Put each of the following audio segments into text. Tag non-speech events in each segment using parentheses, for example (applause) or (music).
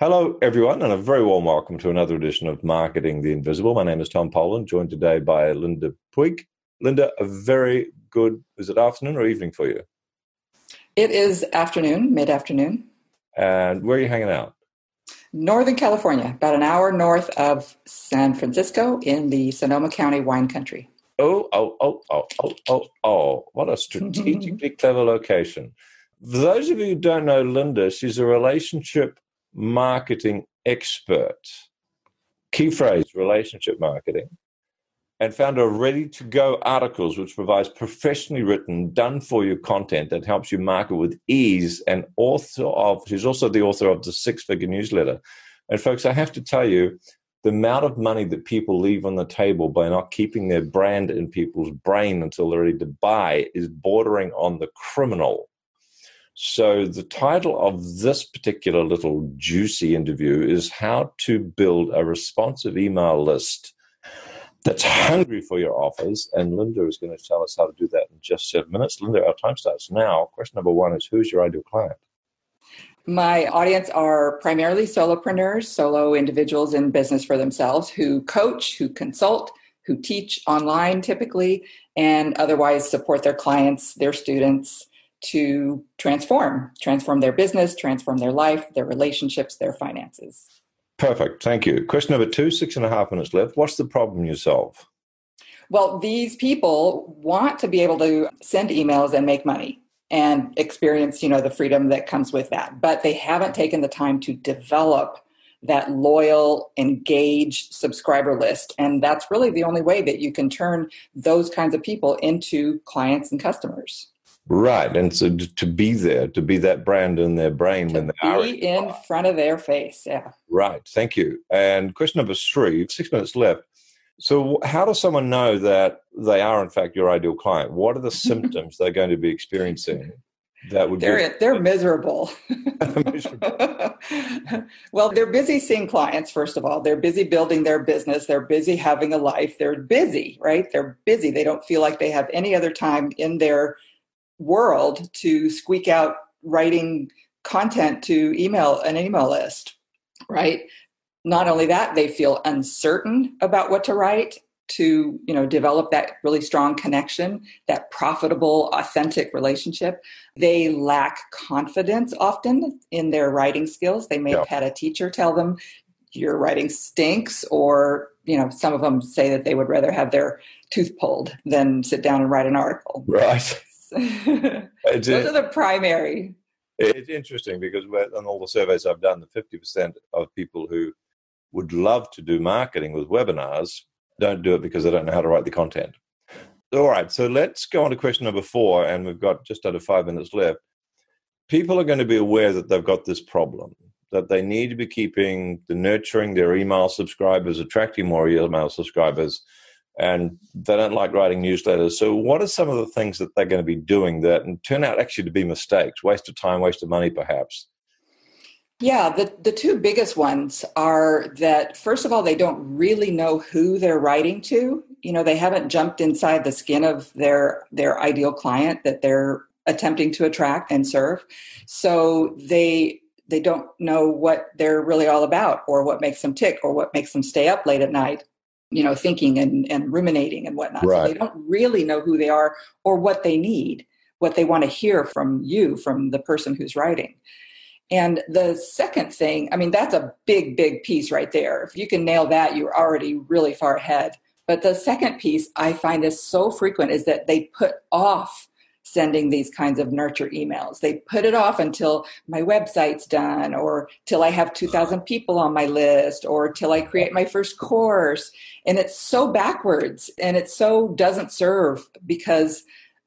Hello, everyone, and a very warm welcome to another edition of Marketing the Invisible. My name is Tom Poland, joined today by Linda Puig. Linda, a very good, is it afternoon or evening for you? It is afternoon, mid afternoon. And where are you hanging out? Northern California, about an hour north of San Francisco in the Sonoma County wine country. Oh, oh, oh, oh, oh, oh, oh. What a strategically (laughs) clever location. For those of you who don't know Linda, she's a relationship marketing expert. Key phrase relationship marketing. And found a Ready2Go Articles which provides professionally written, done for you content that helps you market with ease. And author of, she's also the author of the Six Figure Newsletter. And folks, I have to tell you, the amount of money that people leave on the table by not keeping their brand in people's brain until they're ready to buy is bordering on the criminal. So, the title of this particular little juicy interview is How to Build a Responsive Email List That's Hungry for Your Offers. And Linda is going to tell us how to do that in just seven minutes. Linda, our time starts now. Question number one is Who's your ideal client? My audience are primarily solopreneurs, solo individuals in business for themselves who coach, who consult, who teach online typically, and otherwise support their clients, their students to transform, transform their business, transform their life, their relationships, their finances. Perfect. Thank you. Question number two, six and a half minutes left. What's the problem you solve? Well, these people want to be able to send emails and make money and experience, you know, the freedom that comes with that. But they haven't taken the time to develop that loyal, engaged subscriber list. And that's really the only way that you can turn those kinds of people into clients and customers. Right, and so to be there, to be that brand in their brain to when they be are in front of their face. Yeah. Right, thank you. And question number three, six minutes left. So, how does someone know that they are, in fact, your ideal client? What are the (laughs) symptoms they're going to be experiencing that would they're be they're (laughs) miserable. (laughs) miserable? well, they're busy seeing clients. First of all, they're busy building their business. They're busy having a life. They're busy, right? They're busy. They don't feel like they have any other time in their world to squeak out writing content to email an email list, right? Not only that, they feel uncertain about what to write to you know develop that really strong connection that profitable authentic relationship they lack confidence often in their writing skills they may yeah. have had a teacher tell them your writing stinks or you know some of them say that they would rather have their tooth pulled than sit down and write an article right Those are the primary. It's interesting because on all the surveys I've done, the 50% of people who would love to do marketing with webinars don't do it because they don't know how to write the content. All right, so let's go on to question number four, and we've got just under five minutes left. People are going to be aware that they've got this problem, that they need to be keeping the nurturing their email subscribers, attracting more email subscribers, and they don't like writing newsletters. So, what are some of the things that they're going to be doing that and turn out actually to be mistakes, waste of time, waste of money, perhaps? Yeah, the, the two biggest ones are that, first of all, they don't really know who they're writing to. You know, they haven't jumped inside the skin of their their ideal client that they're attempting to attract and serve. So they they don't know what they're really all about or what makes them tick or what makes them stay up late at night you know, thinking and, and ruminating and whatnot. Right. So they don't really know who they are or what they need, what they want to hear from you, from the person who's writing. And the second thing, I mean, that's a big, big piece right there. If you can nail that, you're already really far ahead. But the second piece I find is so frequent is that they put off sending these kinds of nurture emails. They put it off until my website's done or till I have 2,000 people on my list or till I create my first course. And it's so backwards and it so doesn't serve because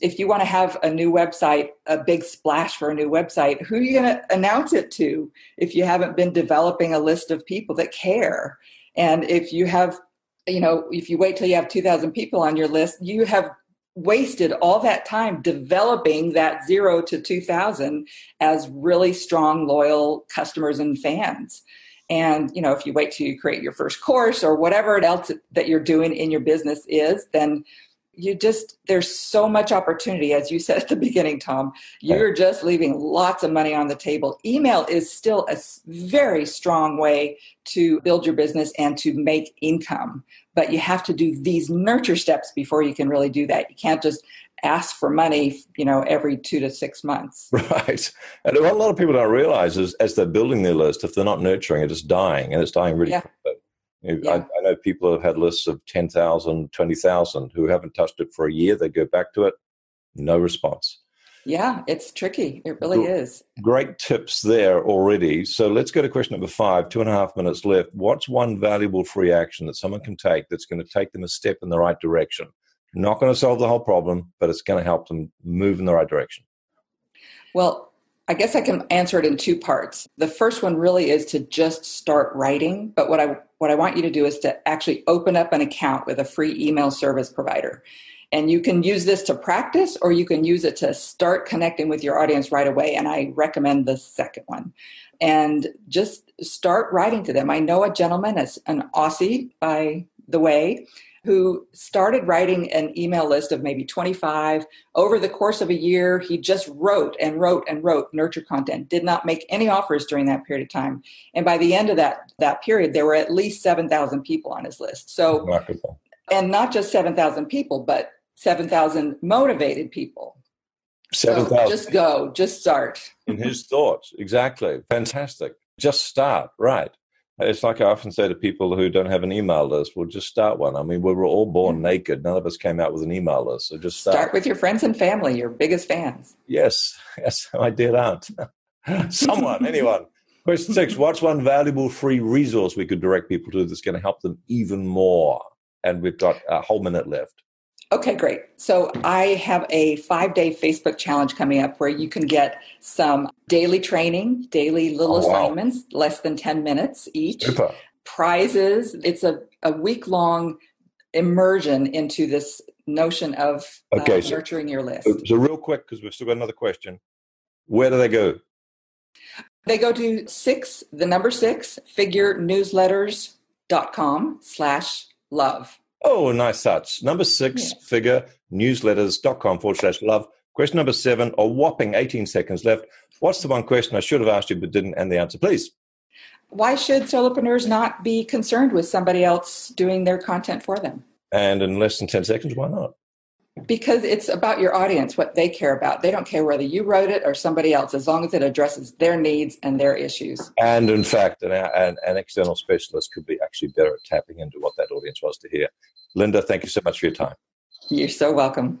if you want to have a new website, a big splash for a new website, who are you going to announce it to if you haven't been developing a list of people that care? And if you have you know, if you wait till you have 2,000 people on your list, you have wasted all that time developing that zero to 2000 as really strong loyal customers and fans. And you know if you wait till you create your first course or whatever else that you're doing in your business is then you just there's so much opportunity as you said at the beginning tom. You're just leaving lots of money on the table. Email is still a very strong way to build your business and to make income but you have to do these nurture steps before you can really do that you can't just ask for money you know every two to six months (laughs) right and what a lot of people don't realize is as they're building their list if they're not nurturing it, it's dying and it's dying really yeah. quickly yeah. I, I, know people have had lists of 10,000, 20,000 who haven't touched it for a year. They go back to it, no response. Yeah, it's tricky. It really is. Great tips there already. So let's go to question number five, two and a half minutes left. What's one valuable free action that someone can take that's going to take them a step in the right direction? Not going to solve the whole problem, but it's going to help them move in the right direction. Well, I guess I can answer it in two parts. The first one really is to just start writing, but what I what I want you to do is to actually open up an account with a free email service provider. And you can use this to practice or you can use it to start connecting with your audience right away and I recommend the second one. And just start writing to them. I know a gentleman, as an Aussie by the way, who started writing an email list of maybe 25. Over the course of a year, he just wrote and wrote and wrote nurture content, did not make any offers during that period of time. And by the end of that, that period, there were at least 7,000 people on his list. So, Remarkable. and not just 7,000 people, but 7,000 motivated people. 7,000. So just go, just start. In his thoughts, exactly. Fantastic. Just start, right. It's like I often say to people who don't have an email list, well, just start one. I mean, we were all born mm-hmm. naked. None of us came out with an email list. So just start. Start with your friends and family, your biggest fans. Yes. (laughs) Yes, my dear aunt. (laughs) Someone, anyone. Question six What's one valuable free resource we could direct people to that's going to help them even more? And we've got a whole minute left. Okay, great. So I have a five day Facebook challenge coming up where you can get some daily training, daily little oh, wow. assignments, less than 10 minutes each, Super. prizes. It's a, a week long immersion into this notion of uh, okay, uh, so, nurturing your list. So, real quick, because we've still got another question. Where do they go? They go to six, the number six, figure newsletters.com slash love. Oh, nice touch. Number six, yeah. figure newsletters.com forward slash love. Question number seven, a whopping 18 seconds left. What's the one question I should have asked you but didn't? And the answer, please. Why should solopreneurs not be concerned with somebody else doing their content for them? And in less than 10 seconds, why not? Because it's about your audience what they care about. They don't care whether you wrote it or somebody else as long as it addresses their needs and their issues. And in fact an, an, an, external specialist could be actually better at tapping into what that audience wants to hear. Linda thank you so much for your time. You're so welcome